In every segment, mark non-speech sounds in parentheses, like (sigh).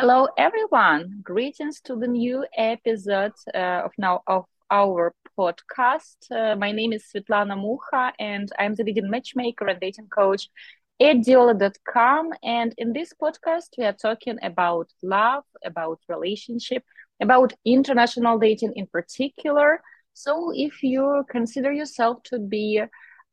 Hello, everyone. Greetings to the new episode uh, of now of our podcast. Uh, my name is Svetlana Mucha, and I'm the leading matchmaker and dating coach at Diona.com. And in this podcast, we are talking about love, about relationship, about international dating in particular. So, if you consider yourself to be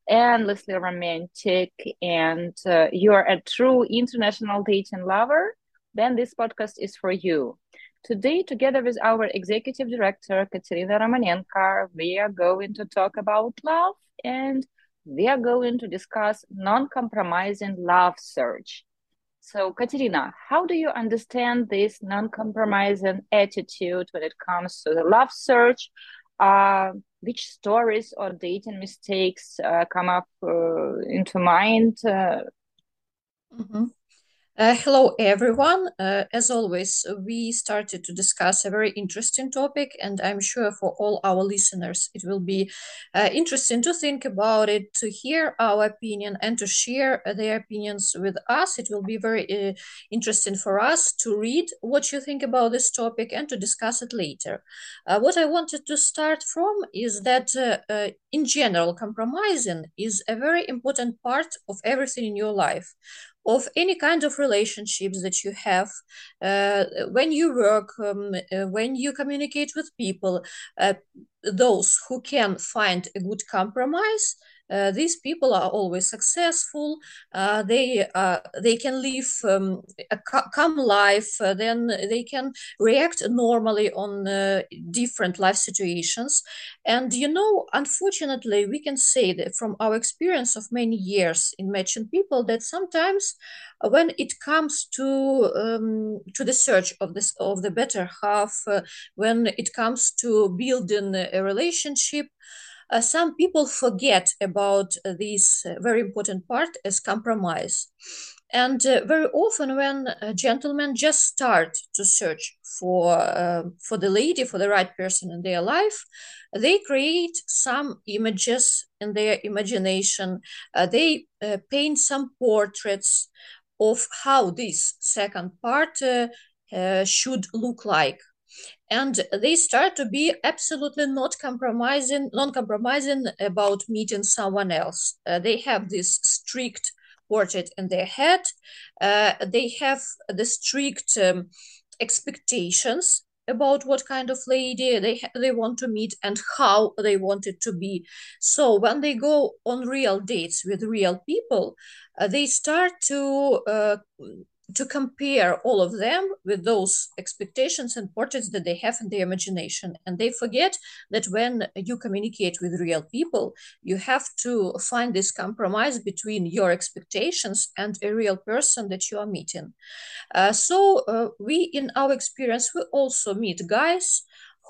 endlessly romantic and uh, you are a true international dating lover, then this podcast is for you. Today, together with our executive director, Katerina Romanenko, we are going to talk about love and we are going to discuss non compromising love search. So, Katerina, how do you understand this non compromising attitude when it comes to the love search? Uh, which stories or dating mistakes uh, come up uh, into mind? Uh, mm-hmm. Uh, hello, everyone. Uh, as always, we started to discuss a very interesting topic, and I'm sure for all our listeners, it will be uh, interesting to think about it, to hear our opinion, and to share their opinions with us. It will be very uh, interesting for us to read what you think about this topic and to discuss it later. Uh, what I wanted to start from is that, uh, in general, compromising is a very important part of everything in your life of any kind of relationships that you have uh, when you work um, uh, when you communicate with people uh, those who can find a good compromise uh, these people are always successful. Uh, they uh, they can live um, a calm life. Uh, then they can react normally on different life situations. And you know, unfortunately, we can say that from our experience of many years in matching people that sometimes when it comes to um, to the search of this of the better half, when it comes to building a relationship, uh, some people forget about uh, this uh, very important part as compromise. And uh, very often, when gentlemen just start to search for uh, for the lady, for the right person in their life, they create some images in their imagination. Uh, they paint some portraits of how this second part should look like and they start to be absolutely not compromising non-compromising about meeting someone else. Uh, they have this strict portrait in their head. Uh, they have the strict um, expectations about what kind of lady they they want to meet and how they want it to be. So when they go on real dates with real people uh, they start to uh, to compare all of them with those expectations and portraits that they have in their imagination. And they forget that when you communicate with real people, you have to find this compromise between your expectations and a real person that you are meeting. Uh, so, uh, we, in our experience, we also meet guys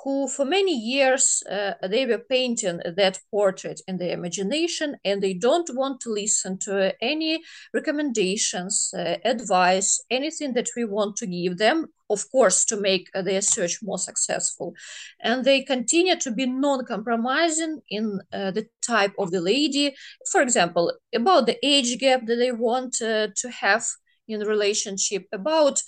who for many years uh, they were painting that portrait in their imagination and they don't want to listen to any recommendations uh, advice anything that we want to give them of course to make their search more successful. And they continue to be non-compromising in uh, the type of the lady for example about the age gap that they want uh, to have in relationship about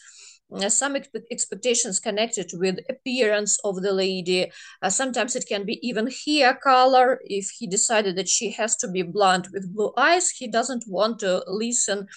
some expectations connected with appearance of the lady. Uh, sometimes it can be even hair color. If he decided that she has to be blonde with blue eyes he doesn't want to listen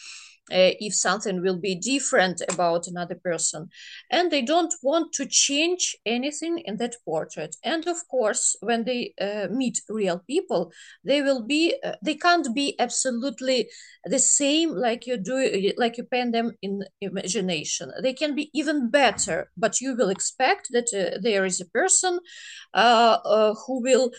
uh, if something will be different about another person. And they don't want to change anything in that portrait. And of course when they uh, meet real people they will be uh, they can't be absolutely the same like you do like you paint them in imagination. They can be even better but you will expect that uh, there is a person uh, uh, who will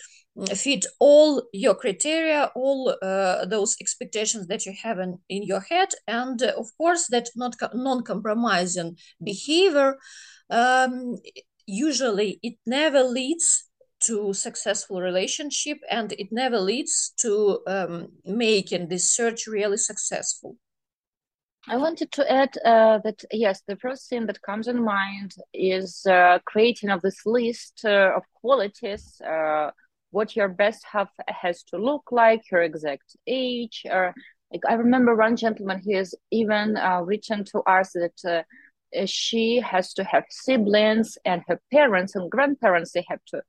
fit all your criteria, all uh, those expectations that you have in, in your head, and uh, of course that not non-compromising behavior. Um, usually, it never leads to successful relationship, and it never leads to um, making this search really successful. I wanted to add uh, that yes, the first thing that comes in mind is uh, creating of this list uh, of qualities uh, what your best half has to look like, your exact age. Or like I remember one gentleman, he has even uh, written to us that uh, she has to have siblings and her parents and grandparents they have to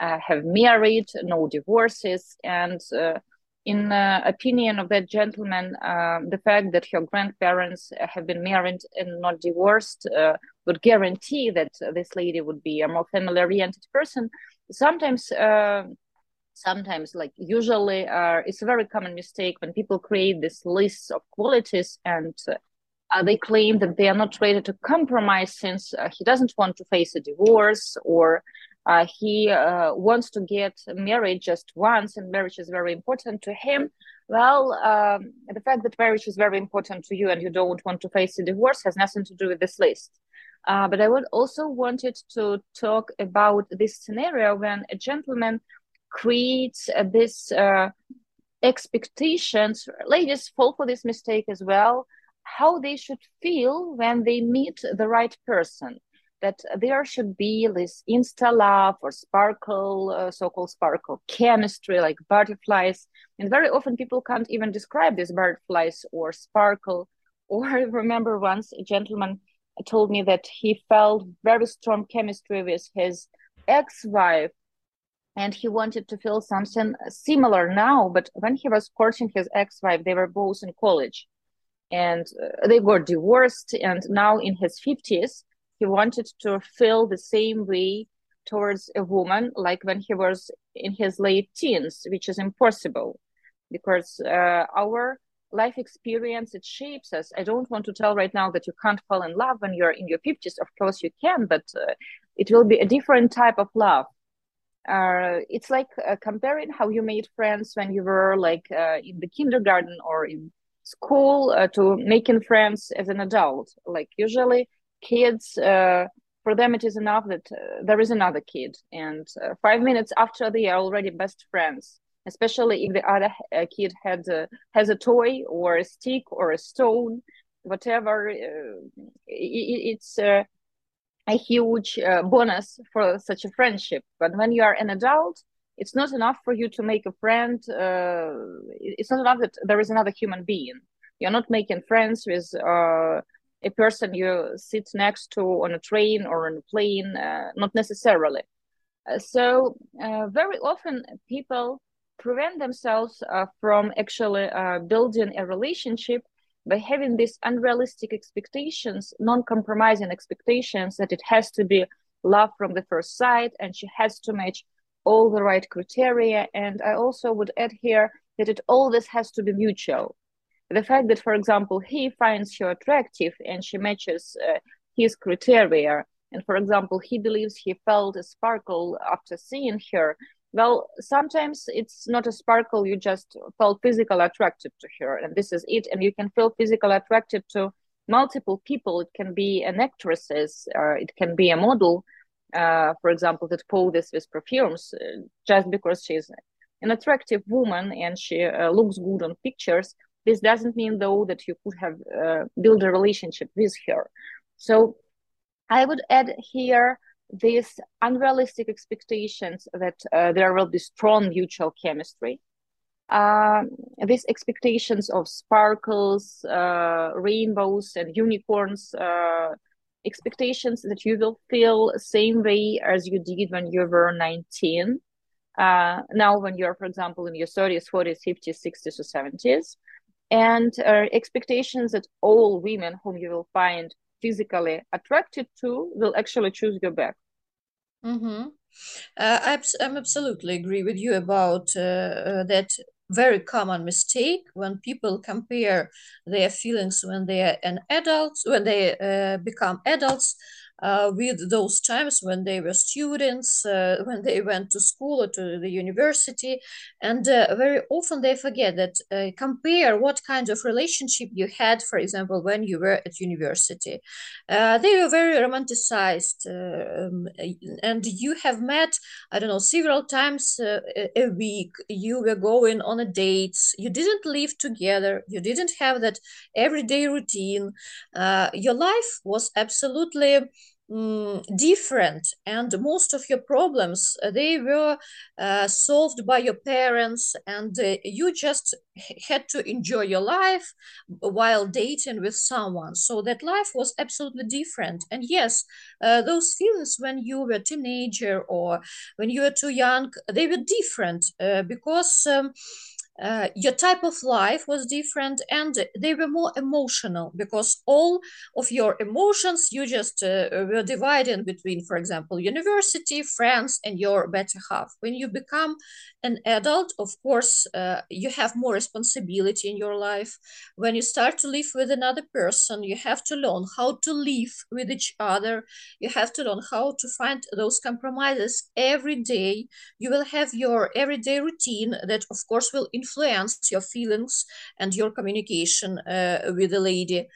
uh, have married no divorces and uh, in uh, opinion of that gentleman um, the fact that her grandparents have been married and not divorced uh, would guarantee that this lady would be a more family oriented person sometimes uh, sometimes like usually uh, it's a very common mistake when people create this list of qualities and uh, they claim that they are not ready to compromise since uh, he doesn't want to face a divorce or uh, he uh, wants to get married just once and marriage is very important to him. Well um, the fact that marriage is very important to you and you don't want to face a divorce has nothing to do with this list. Uh, but i would also wanted to talk about this scenario when a gentleman creates uh, this expectations. Ladies fall for this mistake as well. How they should feel when they meet the right person. That there should be this insta love or sparkle uh, so-called sparkle chemistry like butterflies. And very often people can't even describe these butterflies or sparkle. (laughs) Or I remember once a gentleman told me that he felt very strong chemistry with his ex-wife and he wanted to feel something similar now but when he was courting his ex-wife they were both in college. And uh, they were divorced and now in his 50s he wanted to feel the same way towards a woman like when he was in his late teens which is impossible. Because uh, our life experience it shapes us. I don't want to tell right now that you can't fall in love when you're in your 50s of course you can but uh, it will be a different type of love uh, it's like uh, comparing how you made friends when you were like uh, in the kindergarten or in school uh, to making friends as an adult. Like usually kids uh, for them it is enough that uh, there is another kid and five minutes after they are already best friends especially if the other kid had has a toy or a stick or a stone whatever uh, it, it's a huge bonus for such a friendship. But when you are an adult it's not enough for you to make a friend uh, it's not enough that there is another human being. You're not making friends with uh, a person you sit next to on a train or on a plane uh, not necessarily. Uh, so uh, very often people prevent themselves uh, from actually building a relationship by having these unrealistic expectations non-compromising expectations that it has to be love from the first sight and she has to match all the right criteria. And I also would add here that it all this has to be mutual. The fact that, for example, he finds her attractive and she matches uh, his criteria, and for example, he believes he felt a sparkle after seeing her. Well, sometimes it's not a sparkle, you just felt physical attracted to her, and this is it. And you can feel physical attracted to multiple people. It can be an actress, uh, it can be a model, uh, for example, that poses with perfumes uh, just because she's an attractive woman and she uh, looks good on pictures. This doesn't mean, though, that you could have uh, built a relationship with her. So I would add here these unrealistic expectations that uh, there will be strong mutual chemistry. Uh, these expectations of sparkles, rainbows, and unicorns expectations that you will feel same way as you did when you were 19 uh, now when you're for example in your 30s 40s 50s 60s or 70s and uh, expectations that all women whom you will find physically attracted to will actually choose you back mm-hmm. uh, I, am absolutely agree with you about uh, uh, that very common mistake when people compare their feelings when they are an adult when they uh, become adults uh, with those times when they were students, uh, (laughs) when they went to school or to the university. And uh, very often they forget that uh, compare what kind of relationship you had, for example, when you were at university. Uh, they were very romanticized. Uh, um, and you have met, I don't know, several times a week. You were going on a dates. You didn't live together. You didn't have that everyday routine. your life was absolutely um, different and most of your problems uh, they were uh, solved by your parents and uh, you just had to enjoy your life while dating with someone. So that life was absolutely different. And yes uh, those feelings when you were a teenager or when you were too young they were different uh, because um, uh, your type of life was different and they were more emotional because all of your emotions you just uh, were dividing between for example university friends and your better half. When you become an adult of course uh, you have more responsibility in your life. When you start to live with another person you have to learn how to live with each other. You have to learn how to find those compromises every day. You will have your everyday routine that of course will influence your feelings and your communication uh, with the lady.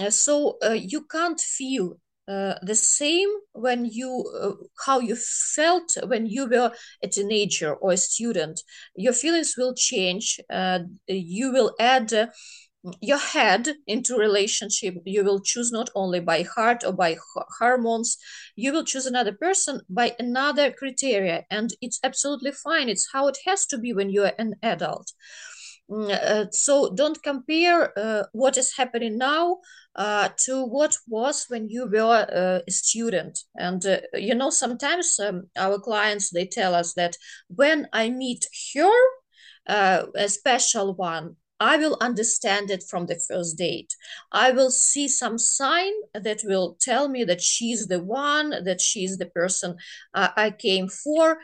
Uh, so uh, you can't feel uh, the same when you uh, how you felt when you were a teenager or a student your feelings will change uh, you will add your head into relationship you will choose not only by heart or by hormones you will choose another person by another criteria and it's absolutely fine. It's how it has to be when you're an adult. Mm, uh, so don't compare uh, what is happening now uh, to what was when you were uh, a student. And uh, you know sometimes um, our clients they tell us that when i meet her uh, a special one I will understand it from the first date. I will see some sign that will tell me that she's the one, that she's the person uh, I came for.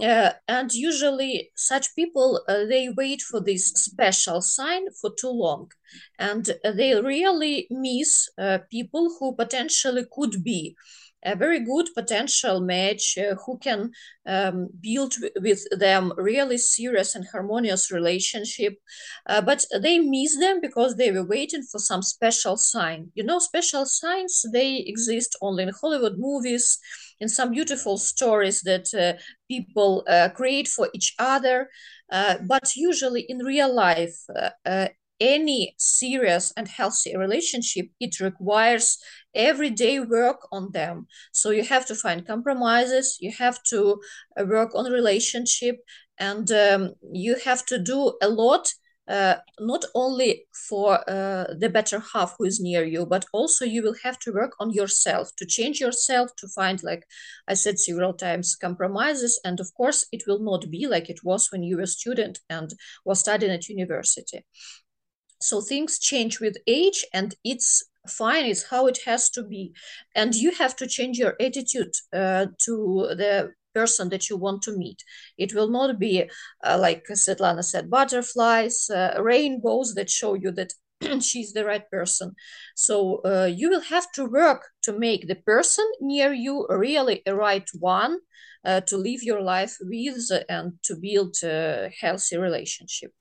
Uh, and usually such people uh, they wait for this special sign for too long and they really miss uh, people who potentially could be a very good potential match uh, who can um, build with them really serious and harmonious relationship. Uh, but they miss them because they were waiting for some special sign. You know special signs they exist only in hollywood movies in some beautiful stories that uh, people uh, create for each other. Uh, but usually in real life uh, any serious and healthy relationship it requires everyday work on them. So you have to find compromises you have to uh, work on relationship and um, you have to do a lot uh, not only for uh, the better half who is near you but also you will have to work on yourself to change yourself to find like i said several times compromises and of course it will not be like it was when you were a student and was studying at university. So things change with age and it's fine it's how it has to be. And you have to change your attitude uh, to the person that you want to meet. It will not be uh, like svetlana said butterflies uh, rainbows that show you that (clears throat) she's the right person. So uh, you will have to work to make the person near you really a right one uh, to live your life with and to build a healthy relationship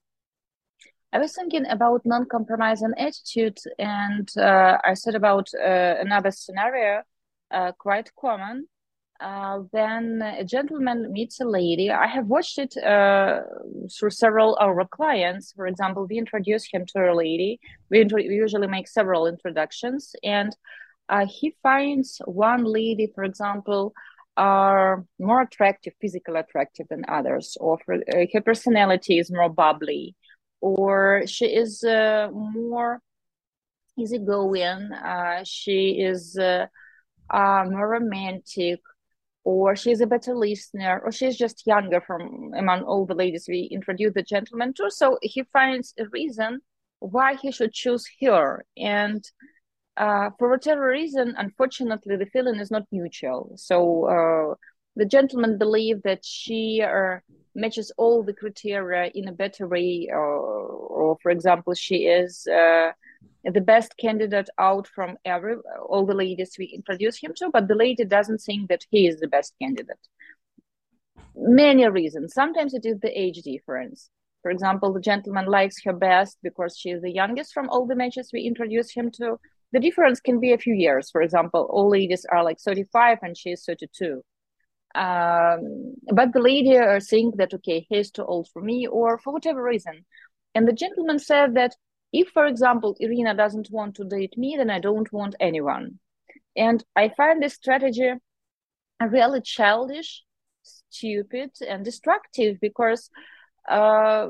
I was thinking about non-compromising attitude, and uh, I thought about uh, another scenario, uh, quite common. Uh, when a gentleman meets a lady, I have watched it uh, through several of our clients. For example, we introduce him to a lady. We, we usually make several introductions, and uh, he finds one lady, for example, are more attractive, physically attractive than others, or for, her personality is more bubbly or she is uh, more easygoing. Uh, she is uh, uh, more romantic, or she's a better listener, or she's just younger from among all the ladies we introduced the gentleman to. So he finds a reason why he should choose her, and uh, for whatever reason, unfortunately, the feeling is not mutual. So uh, the gentleman believed that she matches all the criteria in a better way or, or for example she is uh, the best candidate out from every all the ladies we introduce him to but the lady doesn't think that he is the best candidate. Many reasons. Sometimes it is the age difference. For example the gentleman likes her best because she is the youngest from all the matches we introduce him to. The difference can be a few years. For example all ladies are like 35 and she is 32 um, but the lady are saying that okay he's too old for me or for whatever reason and the gentleman said that if for example irina doesn't want to date me then i don't want anyone And I find this strategy really childish, stupid, and destructive because, uh,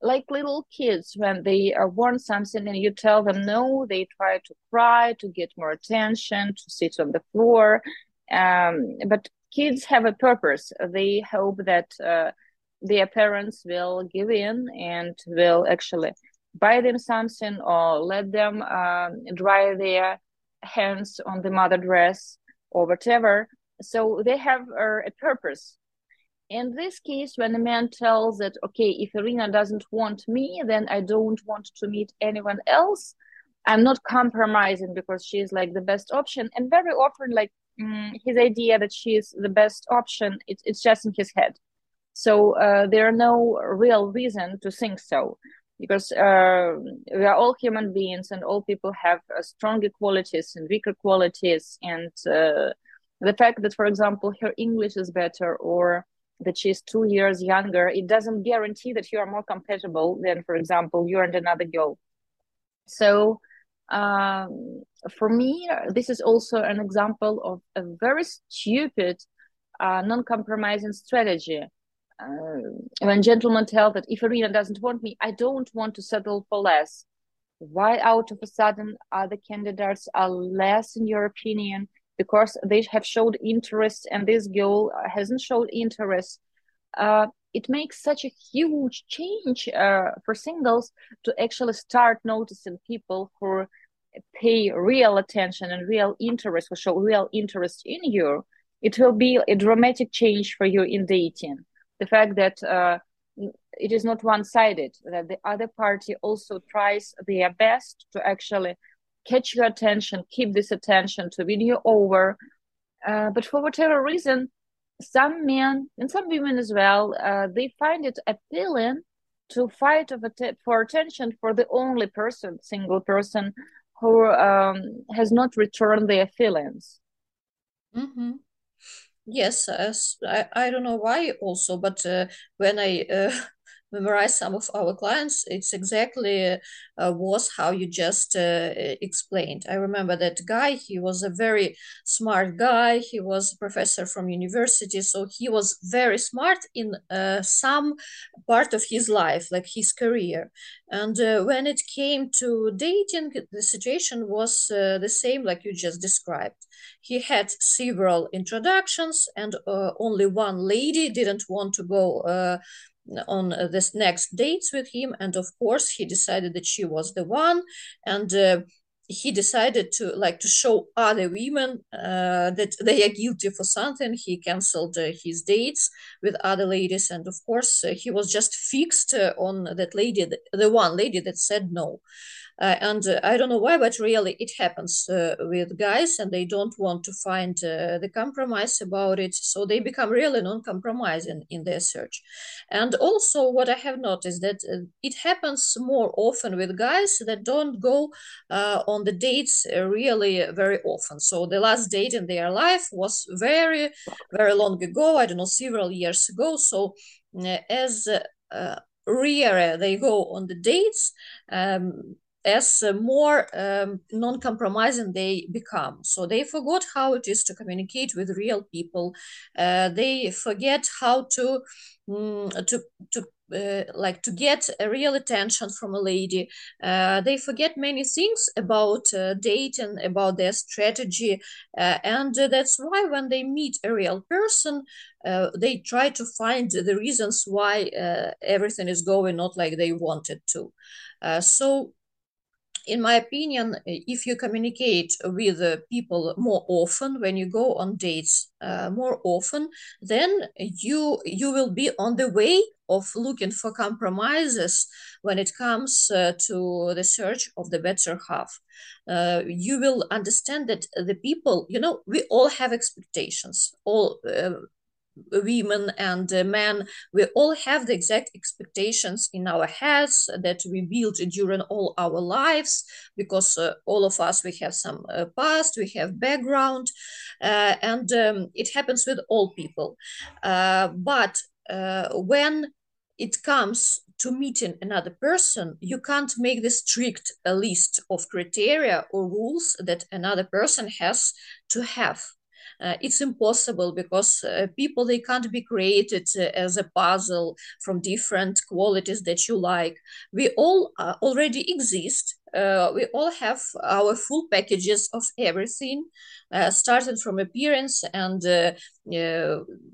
like little kids, when they are want something and you tell them no, they try to cry to get more attention, to sit on the floor. Um, but kids have a purpose. They hope that uh, their parents will give in and will actually buy them something or let them um, dry their hands on the mother dress or whatever. So they have uh, a purpose. In this case, when a man tells that, okay, if Irina doesn't want me, then I don't want to meet anyone else. I'm not compromising because she's like the best option. And very often, like mm, his idea that she is the best option, it, it's just in his head. So uh, there are no real reason to think so because uh, we are all human beings and all people have uh, stronger qualities and weaker qualities and uh, the fact that for example her english is better or that she's two years younger it doesn't guarantee that you are more compatible than for example you and another girl so um, for me this is also an example of a very stupid uh, non-compromising strategy uh, when gentlemen tell that if Irina doesn't want me, I don't want to settle for less. Why out of a sudden other candidates are less in your opinion because they have showed interest and this girl hasn't showed interest? Uh, it makes such a huge change uh, for singles to actually start noticing people who pay real attention and real interest, who show real interest in you. It will be a dramatic change for you in dating the fact that uh, it is not one-sided that the other party also tries their best to actually catch your attention keep this attention to win you over uh, but for whatever reason some men and some women as well uh, they find it appealing to fight for attention for the only person single person who um, has not returned their feelings mm-hmm. Yes, I, I don't know why also, but uh, when I uh, memorize some of our clients, it's exactly uh, was how you just uh, explained. I remember that guy. He was a very smart guy. He was a professor from university, so he was very smart in uh, some part of his life, like his career. And uh, when it came to dating, the situation was uh, the same, like you just described. He had several introductions, and uh, only one lady didn't want to go on uh, this next dates with him and of course he decided that she was the one and uh, he decided to like to show other women uh, that they are guilty for something. He canceled uh, his dates with other ladies and of course uh, he was just fixed on that lady the one lady that said no uh, and uh, I don't know why, but really it happens uh, with guys, and they don't want to find the compromise about it, so they become really non-compromising in their search. And also, what I have noticed that it happens more often with guys that don't go on the dates really very often. So the last date in their life was very, very long ago. I don't know, several years ago. So as uh, rarer they go on the dates, um, as more um, non-compromising they become. So they forgot how it is to communicate with real people. Uh, they forget how to um, to to uh, like to get a real attention from a lady. Uh, they forget many things about uh, dating about their strategy. Uh, and that's why when they meet a real person uh, they try to find the reasons why everything is going not like they wanted to. So in my opinion, if you communicate with people more often, when you go on dates uh, more often, then you you will be on the way of looking for compromises when it comes uh, to the search of the better half. Uh, you will understand that the people, you know, we all have expectations. All uh, women and uh, men we all have the exact expectations in our heads that we built during all our lives because uh, all of us we have some uh, past we have background uh, and um, it happens with all people uh, but uh, when it comes to meeting another person, you can't make the strict a list of criteria or rules that another person has to have. Uh, it's impossible because uh, people they can't be created uh, as a puzzle from different qualities that you like. We all uh, already exist. Uh, we all have our full packages of everything uh, starting from appearance and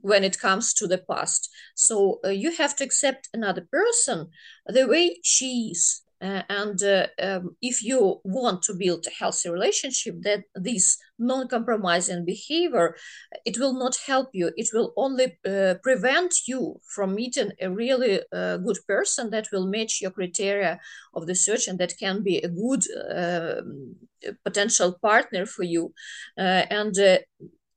when it comes to the past. So you have to accept another person the way she is uh, and uh, um, if you want to build a healthy relationship, that this non-compromising behavior, it will not help you. It will only uh, prevent you from meeting a really uh, good person that will match your criteria of the search and that can be a good um, potential partner for you. Uh, and uh,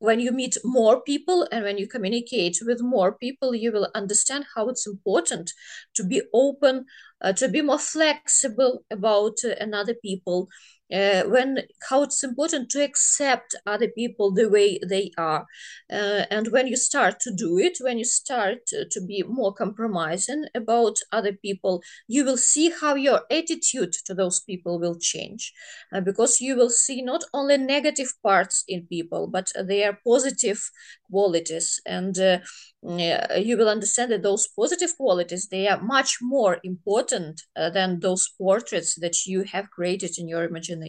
when you meet more people and when you communicate with more people, you will understand how it's important to be open, uh, to be more flexible about uh, another people, uh, when how it's important to accept other people the way they are. Uh, and when you start to do it when you start to, be more compromising about other people you will see how your attitude to those people will change. Uh, because you will see not only negative parts in people but their positive qualities. And uh, you will understand that those positive qualities they are much more important uh, than those portraits that you have created in your imagination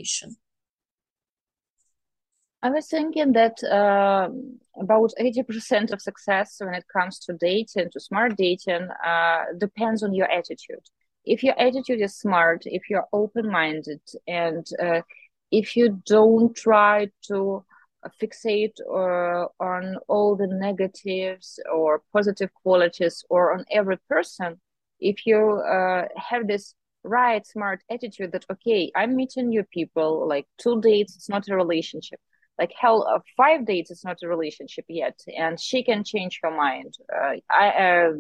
i was thinking that uh, about 80% of success when it comes to dating to smart dating uh, depends on your attitude. If your attitude is smart if you're open-minded and uh, if you don't try to fixate uh, on all the negatives or positive qualities or on every person if you uh, have this right smart attitude that okay i'm meeting new people like two dates it's not a relationship. Like hell uh, five dates it's not a relationship yet and she can change her mind. Uh, I, uh,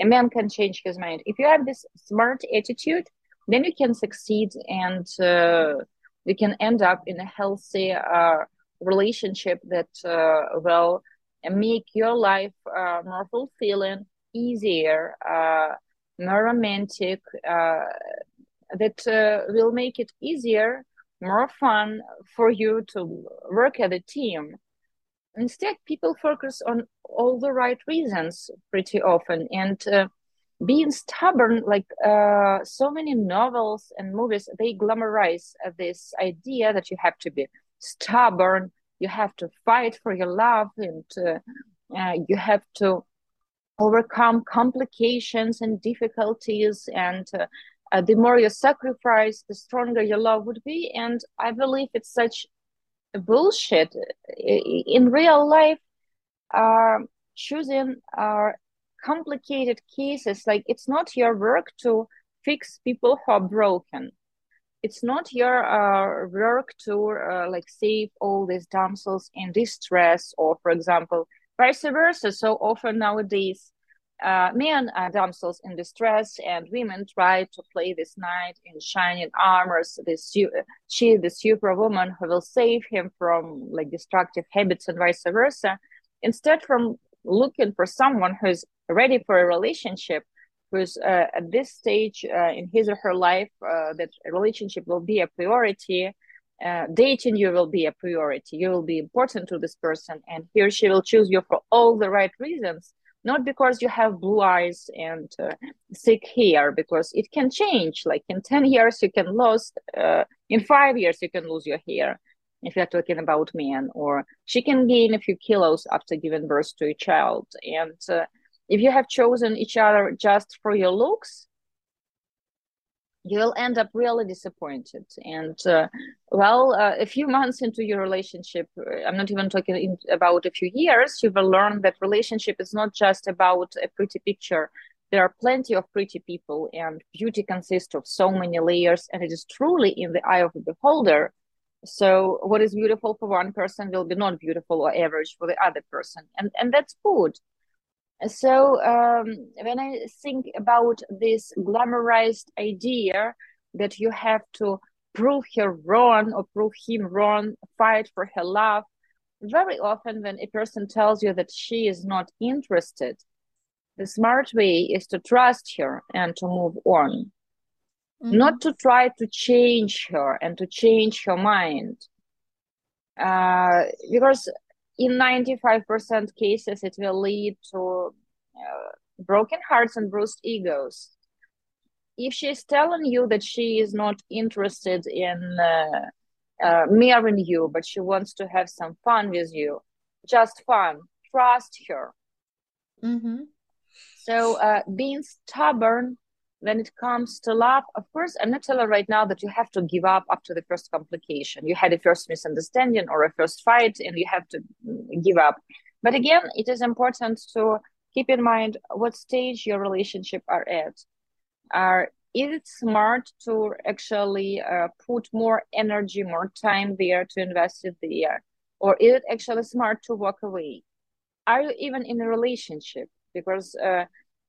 a man can change his mind. If you have this smart attitude then you can succeed and uh, you can end up in a healthy uh, relationship that uh, will make your life more fulfilling, easier, more romantic, uh, that uh, will make it easier, more fun for you to work as a team. Instead, people focus on all the right reasons pretty often and uh, being stubborn like uh, so many novels and movies they glamorize this idea that you have to be stubborn you have to fight for your love and uh, uh, you have to overcome complications and difficulties and uh, uh, the more you sacrifice the stronger your love would be. And i believe it's such bullshit in real life uh, choosing uh, complicated cases. Like it's not your work to fix people who are broken. It's not your uh, work to uh, like save all these damsels in distress or for example vice versa. So often nowadays uh, men are damsels in distress and women try to play this knight in shining armors this she the superwoman who will save him from like destructive habits and vice versa. Instead from looking for someone who's ready for a relationship who's uh, at this stage uh, in his or her life uh, that a relationship will be a priority uh, dating you will be a priority. You will be important to this person and he or she will choose you for all the right reasons not because you have blue eyes and uh, thick hair because it can change. Like in 10 years you can lose uh, in five years you can lose your hair if you're talking about men or she can gain a few kilos after giving birth to a child. And if you have chosen each other just for your looks you'll end up really disappointed. And uh, well uh, a few months into your relationship uh, i'm not even talking in, about a few years you will learn that relationship is not just about a pretty picture. There are plenty of pretty people and beauty consists of so many layers and it is truly in the eye of the beholder. So what is beautiful for one person will be not beautiful or average for the other person. And and that's good so um, when I think about this glamorized idea that you have to prove her wrong or prove him wrong, fight for her love, very often when a person tells you that she is not interested, the smart way is to trust her and to move on mm-hmm. not to try to change her and to change her mind uh, because in 95% cases it will lead to uh, broken hearts and bruised egos if she's telling you that she is not interested in uh, uh, marrying you but she wants to have some fun with you just fun trust her mm-hmm. so uh, being stubborn when it comes to love, of course, I'm not telling right now that you have to give up after the first complication. You had a first misunderstanding or a first fight and you have to mm, give up. But again, it is important to keep in mind what stage your relationship are at. Are is it smart to actually uh, put more energy, more time there to invest it there? Or is it actually smart to walk away? Are you even in a relationship? Because uh,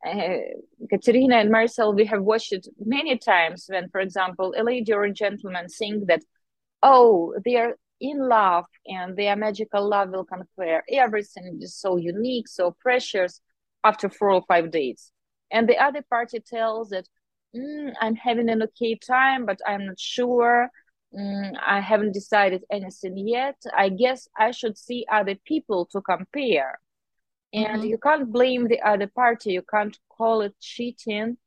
uh, Katerina and Marcel, we have watched it many times when, for example, a lady or a gentleman think that, oh, they are in love and their magical love will conquer everything is so unique, so precious after four or five days. And the other party tells that, mm, I'm having an okay time, but I'm not sure. Mm, I haven't decided anything yet. I guess I should see other people to compare and mm-hmm. you can't blame the other party. You can't call it cheating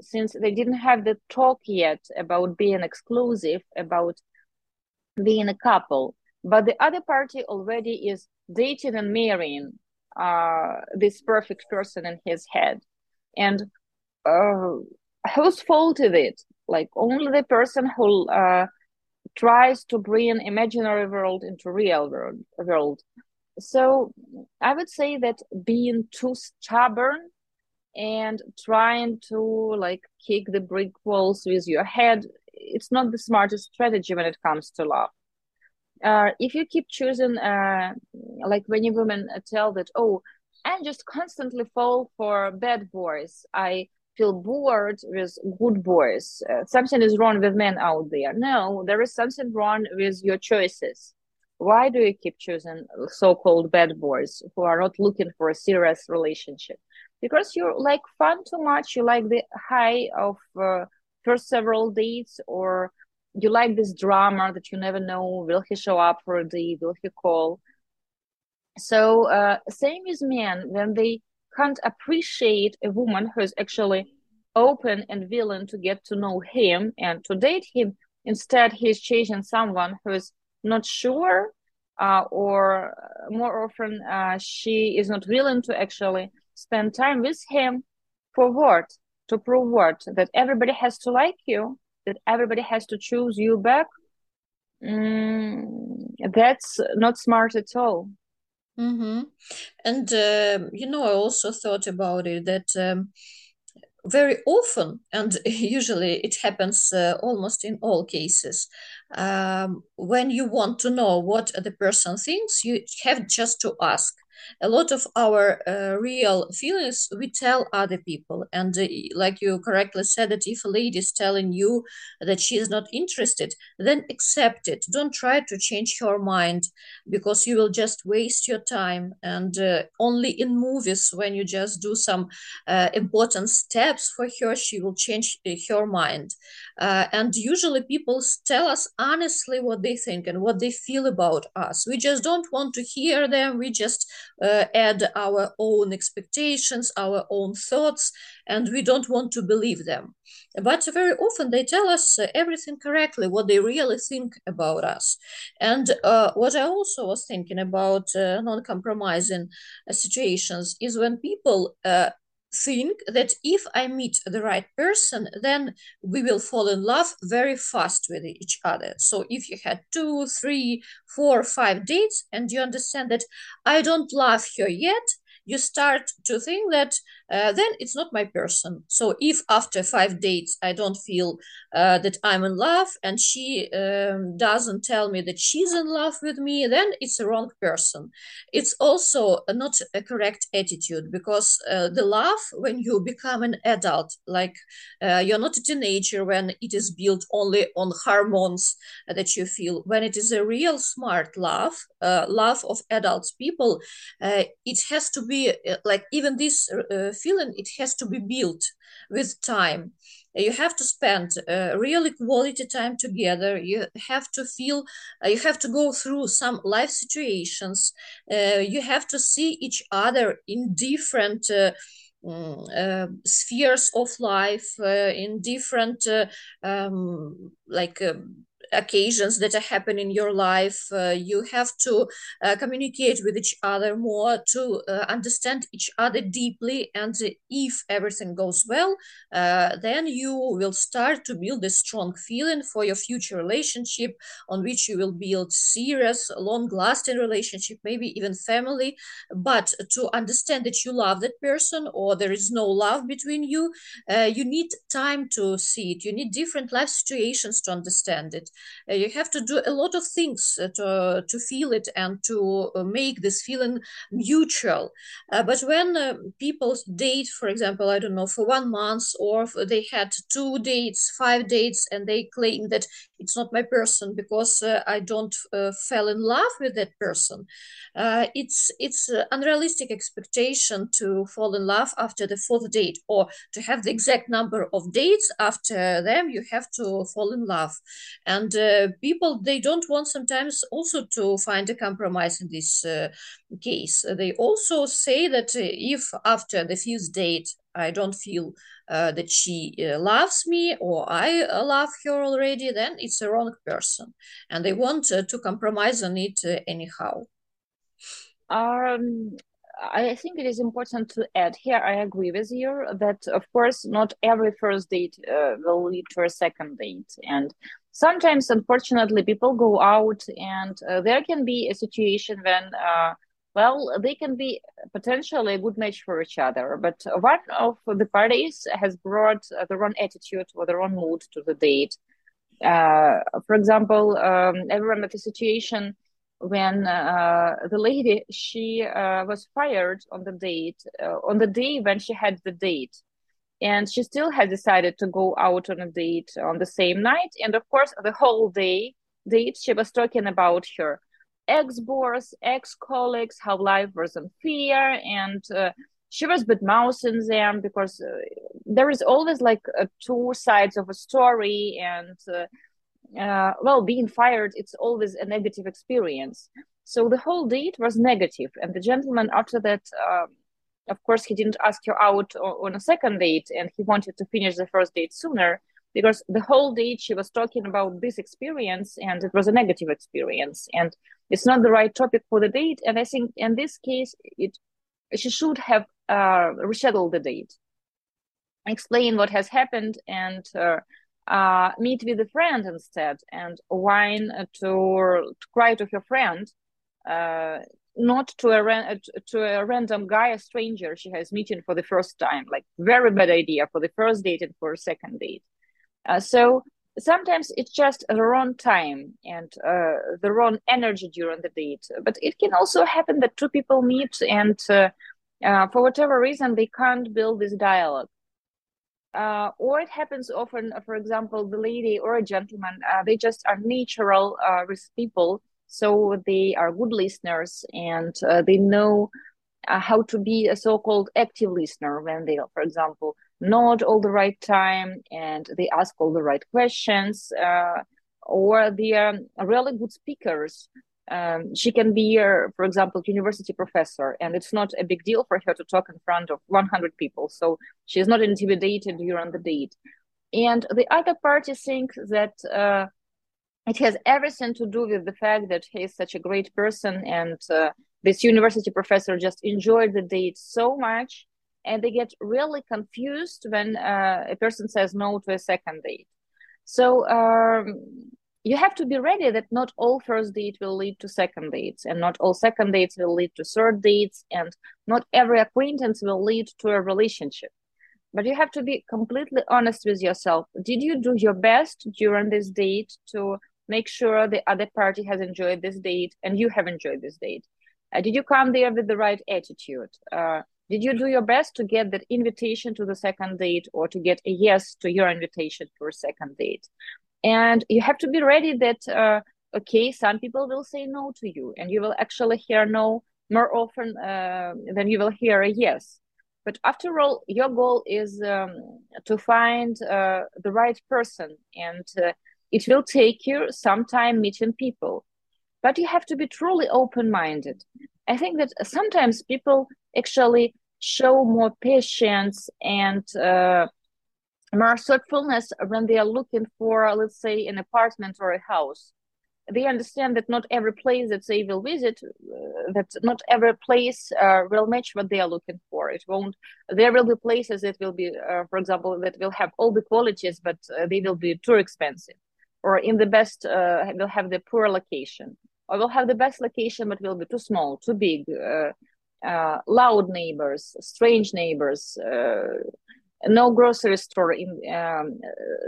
since they didn't have the talk yet about being exclusive about being a couple. But the other party already is dating and marrying uh, this perfect person in his head. And uh, whose fault is it? Like only the person who uh, tries to bring imaginary world into real world, world so I would say that being too stubborn and trying to like kick the brick walls with your head, it's not the smartest strategy when it comes to love. Uh, if you keep choosing, uh, like many women tell that, oh, I just constantly fall for bad boys. I feel bored with good boys. Uh, something is wrong with men out there. No, there is something wrong with your choices why do you keep choosing so-called bad boys who are not looking for a serious relationship? Because you like fun too much you like the high of uh, first several dates or you like this drama that you never know will he show up for a date will he call? So uh, same as men when they can't appreciate a woman who is actually open and willing to get to know him and to date him instead he's chasing someone who is not sure uh, or more often uh, she is not willing to actually spend time with him for what? To prove what? That everybody has to like you that everybody has to choose you back? Mm, that's not smart at all. Mm-hmm. and uh, you know i also thought about it that um, very often, and (laughs) usually it happens uh, almost in all cases, um, when you want to know what the person thinks, you have just to ask a lot of our uh, real feelings we tell other people. And uh, like you correctly said that if a lady is telling you that she is not interested then accept it. Don't try to change her mind because you will just waste your time. And uh, only in movies when you just do some uh, important steps for her she will change uh, her mind uh, and usually people tell us honestly what they think and what they feel about us we just don't want to hear them we just uh, add our own expectations, our own thoughts, and we don't want to believe them. But very often they tell us uh, everything correctly, what they really think about us. And uh, what I also was thinking about uh, non compromising situations is when people think that if I meet the right person, then we will fall in love very fast with each other. So if you had two, three, four, five dates and you understand that I don't love her yet, you start to think that uh, then it's not my person. So if after five dates I don't feel uh, that I'm in love and she um, doesn't tell me that she's in love with me, then it's a wrong person. It's also not a correct attitude because uh, the love when you become an adult, like uh, you're not a teenager when it is built only on hormones that you feel. When it is a real smart love, uh, love of adults people, it has to be like even this feeling it has to be built with time. You have to spend uh, really quality time together. You have to feel uh, you have to go through some life situations. Uh, you have to see each other in different uh, mm, uh, spheres of life uh, in different um, like occasions that are happening in your life. Uh, you have to uh, communicate with each other more to uh, understand each other deeply. And if everything goes well, uh, then you will start to build a strong feeling for your future relationship on which you will build serious, long lasting relationship, maybe even family. But to understand that you love that person or there is no love between you, uh, you need time to see it. You need different life situations to understand it. Uh, you have to do a lot of things uh, to, to feel it and to uh, make this feeling mutual. but when people date, for example, I don't know, for one month or they had two dates, five dates, and they claim that it's not my person because uh, I don't uh, fell in love with that person. Uh, it's it's unrealistic expectation to fall in love after the fourth date or to have the exact number of dates after them. You have to fall in love, and uh, people they don't want sometimes also to find a compromise in this uh, case. They also say that uh, if after the fifth date I don't feel uh, that she uh, loves me or I uh, love her already, then it's a wrong person, and they want uh, to compromise on it uh, anyhow. Um, I think it is important to add here. I agree with you that, of course, not every first date uh, will lead to a second date, and sometimes, unfortunately, people go out, and there can be a situation when well, they can be potentially a good match for each other, but one of the parties has brought the wrong attitude or the wrong mood to the date. Uh, for example, um, I remember the situation when uh, the lady she uh, was fired on the date uh, on the day when she had the date, and she still had decided to go out on a date on the same night. And of course, the whole day date she was talking about her ex-boss, ex-colleagues, how life was unfair, and uh, she was bit mousing them because uh, there is always like uh, two sides of a story, and uh, uh, well, being fired, it's always a negative experience. So the whole date was negative, and the gentleman after that. Um, of course, he didn't ask her out on a second date, and he wanted to finish the first date sooner because the whole date she was talking about this experience and it was a negative experience and it's not the right topic for the date and i think in this case it she should have uh, rescheduled the date explain what has happened and uh, uh, meet with a friend instead and whine to, to cry to her friend uh, not to a to a random guy, a stranger she has meeting for the first time. Like very bad idea for the first date and for a second date. Uh, so sometimes it's just the wrong time and uh, the wrong energy during the date. But it can also happen that two people meet and uh, uh for whatever reason they can't build this dialogue. Uh, or it happens often, for example, the lady or a gentleman, uh, they just are natural with people. So they are good listeners and they know how to be a so-called active listener when they, for example, nod all the right time and they ask all the right questions uh, or they are really good speakers. Um, she can be uh, for example university professor and it's not a big deal for her to talk in front of 100 people so she's not intimidated during the date. And the other party thinks that uh, it has everything to do with the fact that he is such a great person and uh, this university professor just enjoyed the date so much and they get really confused when uh, a person says no to a second date. So um, you have to be ready that not all first date will lead to second dates and not all second dates will lead to third dates and not every acquaintance will lead to a relationship. But you have to be completely honest with yourself. Did you do your best during this date to make sure the other party has enjoyed this date and you have enjoyed this date? Uh, did you come there with the right attitude? Uh, did you do your best to get that invitation to the second date or to get a yes to your invitation for a second date? And you have to be ready that uh, okay some people will say no to you and you will actually hear no more often uh, than you will hear a yes. But after all your goal is um, to find uh, the right person and uh, it will take you some time meeting people. But you have to be truly open minded i think that sometimes people actually show more patience and uh, more thoughtfulness when they are looking for let's say an apartment or a house. They understand that not every place that they will visit uh, that not every place uh, will match what they are looking for. It won't there will be places that will be uh, for example that will have all the qualities but uh, they will be too expensive or in the best uh, will have the poor location or will have the best location but will be too small too big uh, loud neighbors strange neighbors no grocery store in um,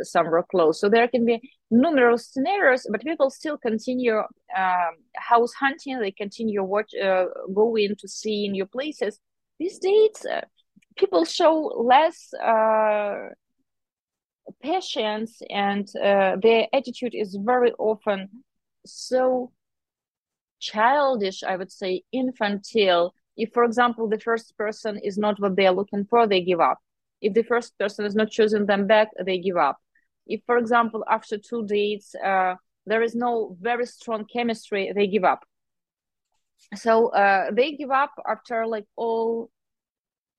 somewhere close. So there can be numerous scenarios, but people still continue um, house hunting. They continue watch, uh, going to see new places. These days, uh, people show less uh, patience, and uh, their attitude is very often so childish. I would say infantile. If, for example, the first person is not what they are looking for, they give up if the first person is not choosing them back, they give up. If, for example, after two dates, uh, there is no very strong chemistry, they give up. So uh, they give up after like all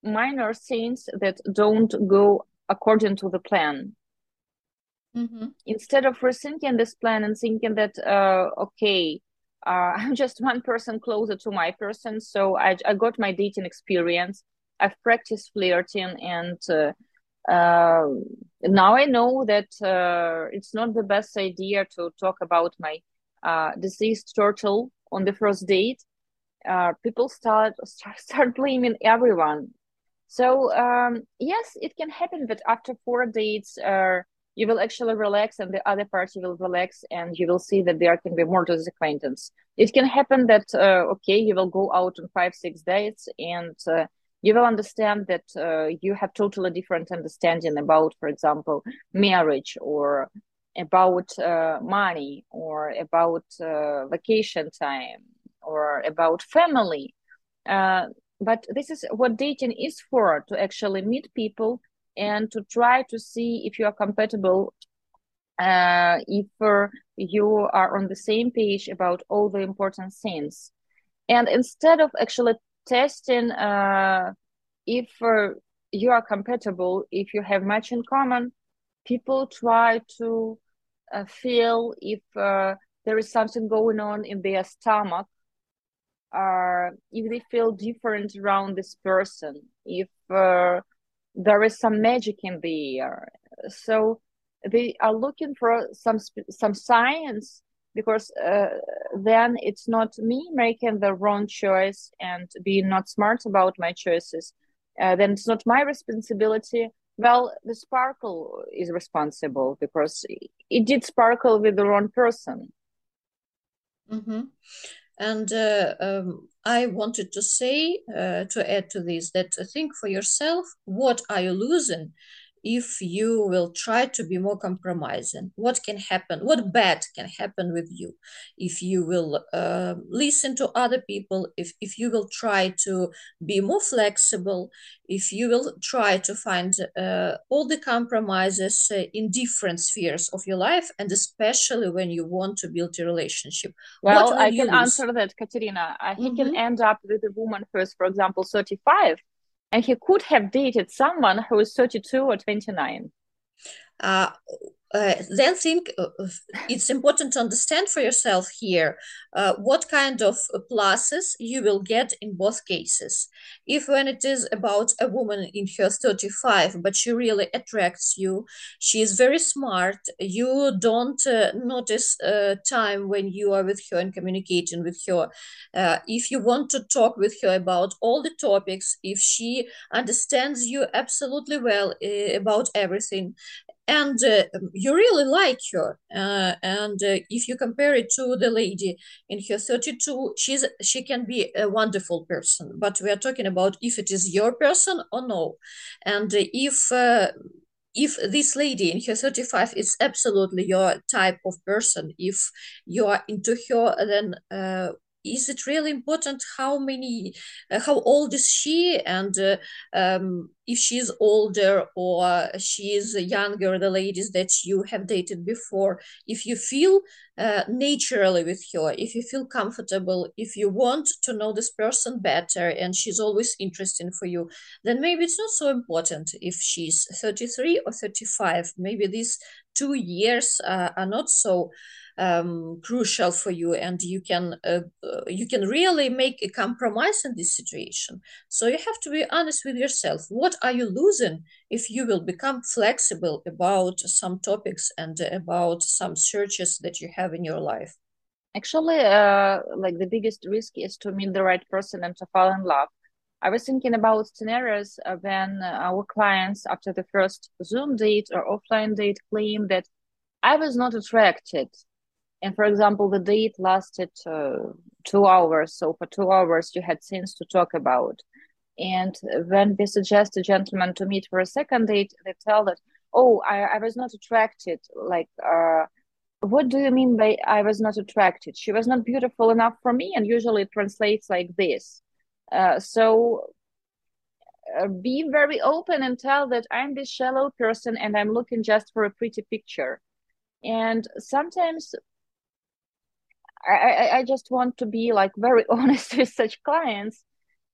minor things that don't go according to the plan. Mm-hmm. Instead of rethinking this plan and thinking that, uh, okay, uh, (laughs) I'm just one person closer to my person, so I, I got my dating experience I've practiced flirting, and uh, uh, now I know that uh, it's not the best idea to talk about my uh, deceased turtle on the first date. Uh, people start (laughs) start blaming everyone. So um, yes, it can happen, but after four dates, you will actually relax, and the other party will relax, and you will see that there can be more to this acquaintance. It can happen that okay, you will go out on five six dates, and you will understand that uh, you have totally different understanding about for example marriage or about uh, money or about uh, vacation time or about family uh, but this is what dating is for to actually meet people and to try to see if you are compatible uh, if uh, you are on the same page about all the important things. And instead of actually testing uh, if uh, you are compatible, if you have much in common, people try to uh, feel if uh, there is something going on in their stomach, if they feel different around this person, if there is some magic in the air. So they are looking for some some science because uh, then it's not me making the wrong choice and being not smart about my choices uh, then it's not my responsibility well the sparkle is responsible because it did sparkle with the wrong person mm-hmm. And uh, um, i wanted to say uh, to add to this that think for yourself what are you losing if you will try to be more compromising. What can happen what bad can happen with you if you will uh, listen to other people if, if you will try to be more flexible if you will try to find uh, all the compromises uh, in different spheres of your life and especially when you want to build a relationship. Well i can answer that katerina. He mm-hmm. can end up with a woman who is for example 35 and he could have dated someone who is 32 or 29 uh, uh, then think uh, it's important to understand for yourself here uh, what kind of pluses you will get in both cases. If when it is about a woman in her 35, but she really attracts you, she is very smart, you don't uh, notice uh, time when you are with her and communicating with her. Uh, if you want to talk with her about all the topics, if she understands you absolutely well about everything, and uh, you really like her uh, and uh, if you compare it to the lady in her 32 she's she can be a wonderful person. But we are talking about if it is your person or no. And if uh, if this lady in her 35 is absolutely your type of person if you are into her then uh, is it really important how many uh, how old is she? And uh, um, if she's older or she is younger the ladies that you have dated before if you feel uh, naturally with her if you feel comfortable if you want to know this person better and she's always interesting for you then maybe it's not so important if she's 33 or 35 maybe these two years uh, are not so um, crucial for you and you can uh, uh, you can really make a compromise in this situation. So you have to be honest with yourself. What are you losing if you will become flexible about some topics and about some searches that you have in your life? Actually uh, like the biggest risk is to meet the right person and to fall in love. I was thinking about scenarios when our clients, after the first Zoom date or offline date, claim that I was not attracted and for example the date lasted uh, two hours. So for two hours you had things to talk about. And when we suggest a gentleman to meet for a second date they tell that oh i, I was not attracted. Like uh, what do you mean by i was not attracted? She was not beautiful enough for me. And usually it translates like this. Uh, so uh, be very open and tell that i'm this shallow person and i'm looking just for a pretty picture. And sometimes I, I just want to be like very (laughs) honest with such clients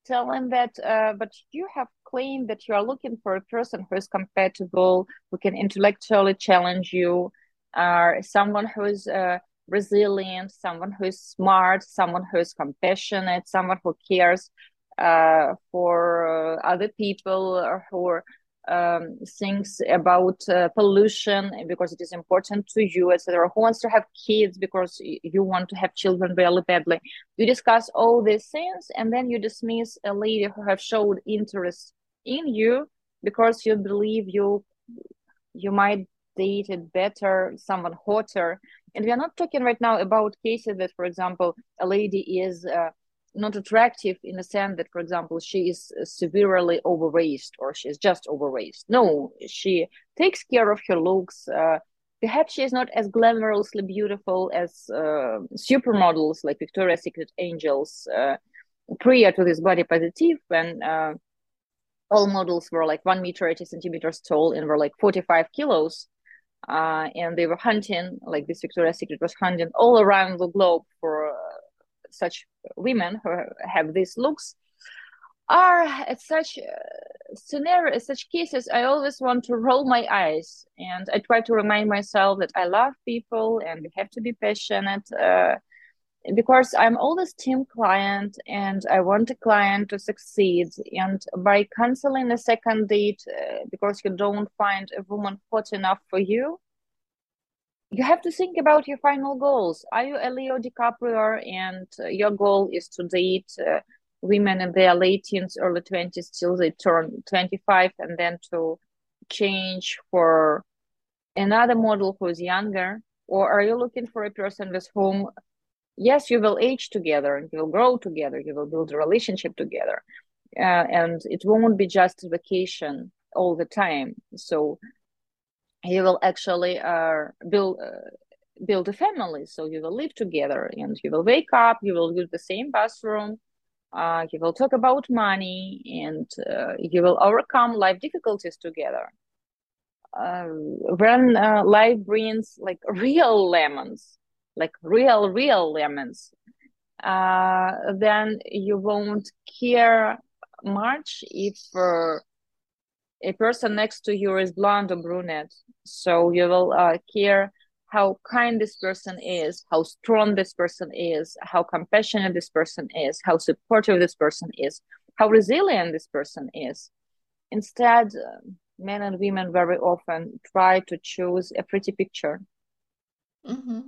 tell them that uh, but you have claimed that you are looking for a person who is compatible who can intellectually challenge you uh, someone who is uh, resilient someone who is smart someone who is compassionate someone who cares uh, for uh, other people or who um, things about uh, pollution because it is important to you, etc. Who wants to have kids because you want to have children really badly? You discuss all these things, and then you dismiss a lady who have showed interest in you because you believe you you might date it better, someone hotter. And we are not talking right now about cases that, for example, a lady is uh, not attractive in the sense that, for example, she is severely overweight or she's just overweight. No, she takes care of her looks. Uh, perhaps she is not as glamorously beautiful as uh, supermodels like Victoria's Secret angels uh, prior to this body positive when uh, all models were like one meter 80 centimeters tall and were like 45 kilos. Uh, and they were hunting, like this Victoria's Secret was hunting all around the globe for such women who have these looks are at such uh, scenario such cases i always want to roll my eyes and i try to remind myself that i love people and we have to be passionate uh, because i'm always team client and i want a client to succeed. And by canceling a second date uh, because you don't find a woman hot enough for you you have to think about your final goals. Are you a Leo DiCaprio and uh, your goal is to date uh, women in their late teens, early 20s till they turn 25 and then to change for another model who's younger? Or are you looking for a person with whom, yes, you will age together, and you will grow together, you will build a relationship together, uh, and it won't be just vacation all the time. So you will actually uh, build uh, build a family. So you will live together and you will wake up you will use the same bathroom uh, you will talk about money and uh, you will overcome life difficulties together. Uh, when uh, life brings like real lemons like real real lemons then you won't care much if a person next to you is blonde or brunette so you will uh, care how kind this person is how strong this person is how compassionate this person is how supportive this person is how resilient this person is instead uh, men and women very often try to choose a pretty picture mm-hmm.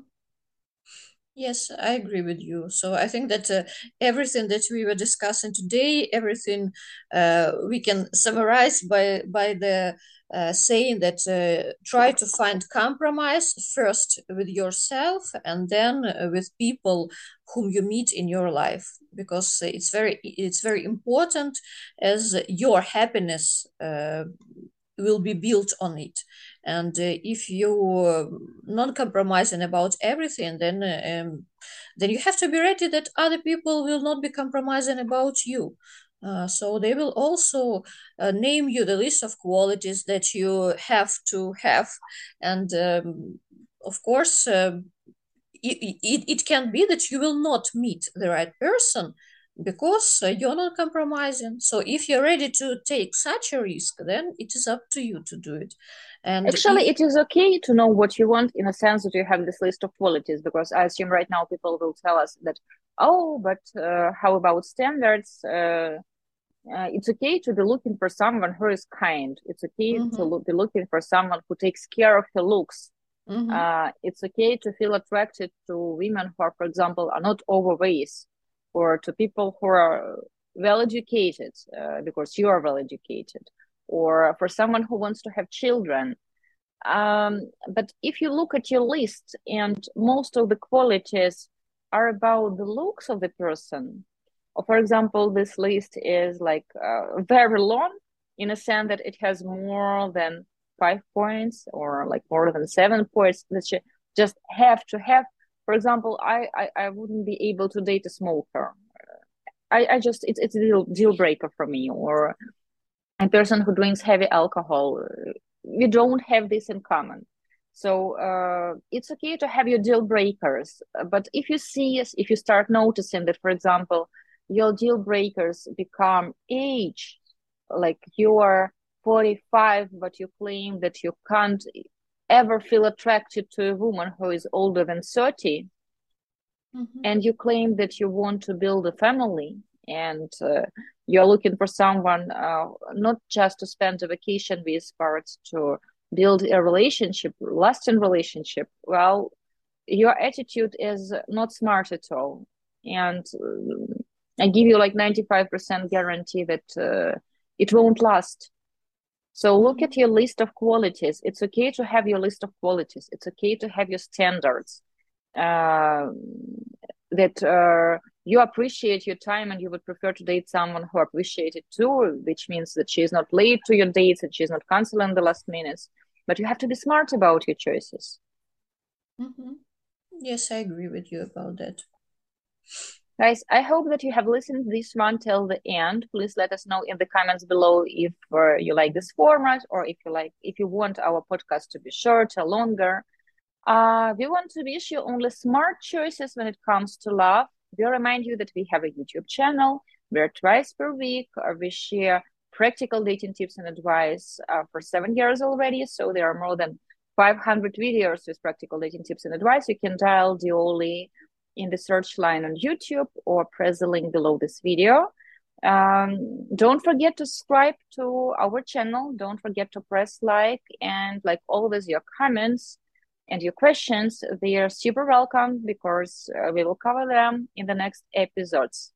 Yes, I agree with you. So I think that uh, everything that we were discussing today, everything uh, we can summarize by by the uh, saying that uh, try to find compromise first with yourself and then uh, with people whom you meet in your life because it's very it's very important as your happiness uh, will be built on it and uh, if you uh, non-compromising about everything then um, then you have to be ready that other people will not be compromising about you. Uh, so they will also uh, name you the list of qualities that you have to have, and um, of course, uh, it, it, it can be that you will not meet the right person because uh, you're not compromising. So if you're ready to take such a risk, then it is up to you to do it. And actually, if... it is okay to know what you want in a sense that you have this list of qualities. Because I assume right now people will tell us that, oh, but uh, how about standards? Uh, uh, it's okay to be looking for someone who is kind. It's okay mm-hmm. to lo- be looking for someone who takes care of her looks. Mm-hmm. Uh, it's okay to feel attracted to women who are, for example, are not overweight or to people who are well educated uh, because you are well educated or for someone who wants to have children um, but if you look at your list and most of the qualities are about the looks of the person for example this list is like uh, very long in a sense that it has more than five points or like more than seven points that you just have to have for example, I, I, I wouldn't be able to date a smoker. I, I just it's it's a deal deal breaker for me. Or a person who drinks heavy alcohol. We don't have this in common. So uh, it's okay to have your deal breakers, but if you see, if you start noticing that, for example, your deal breakers become age, like you are 45, but you claim that you can't ever feel attracted to a woman who is older than 30 mm-hmm. and you claim that you want to build a family and uh, you're looking for someone uh, not just to spend a vacation with but to build a relationship lasting relationship. Well your attitude is not smart at all. And uh, i give you like 95% guarantee that uh, it won't last so look at your list of qualities. It's okay to have your list of qualities. It's okay to have your standards. Uh, that uh, you appreciate your time and you would prefer to date someone who appreciates it too, which means that she is not late to your dates and she's not canceling the last minutes. But you have to be smart about your choices. Mm-hmm. Yes, I agree with you about that. Guys, I hope that you have listened this one till the end. Please let us know in the comments below if uh, you like this format or if you like if you want our podcast to be shorter, longer. Uh, we want to wish you only smart choices when it comes to love. We remind you that we have a YouTube channel where twice per week uh, we share practical dating tips and advice uh, for seven years already. So there are more than 500 videos with practical dating tips and advice. You can dial Diona in the search line on YouTube or press the link below this video. Um, don't forget to subscribe to our channel. Don't forget to press like and like always your comments and your questions. They are super welcome because uh, we will cover them in the next episodes.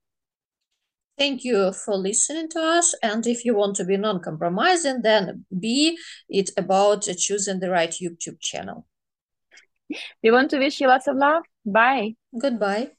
Thank you for listening to us. And if you want to be non compromising, then be it about choosing the right YouTube channel. We want to wish you lots of love. Bye. Goodbye.